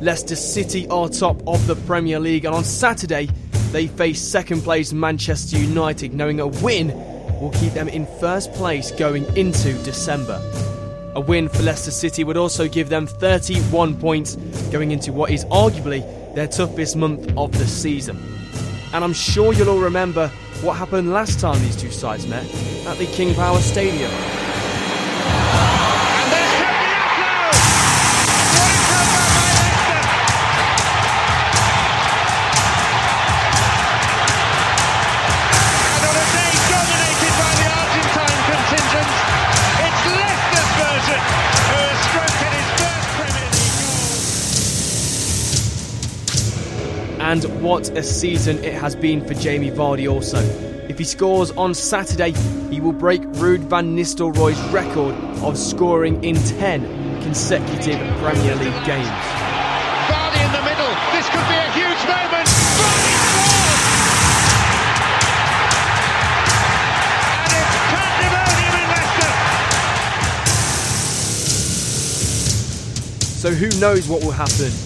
Leicester City are top of the Premier League, and on Saturday they face second place Manchester United, knowing a win will keep them in first place going into December. A win for Leicester City would also give them 31 points going into what is arguably their toughest month of the season. And I'm sure you'll all remember what happened last time these two sides met at the King Power Stadium. And what a season it has been for Jamie Vardy also. If he scores on Saturday, he will break Ruud van Nistelrooy's record of scoring in 10 consecutive Premier League games. Vardy in the middle. This could be a huge moment. Vardy scores! And it's pandemonium in Leicester. So who knows what will happen?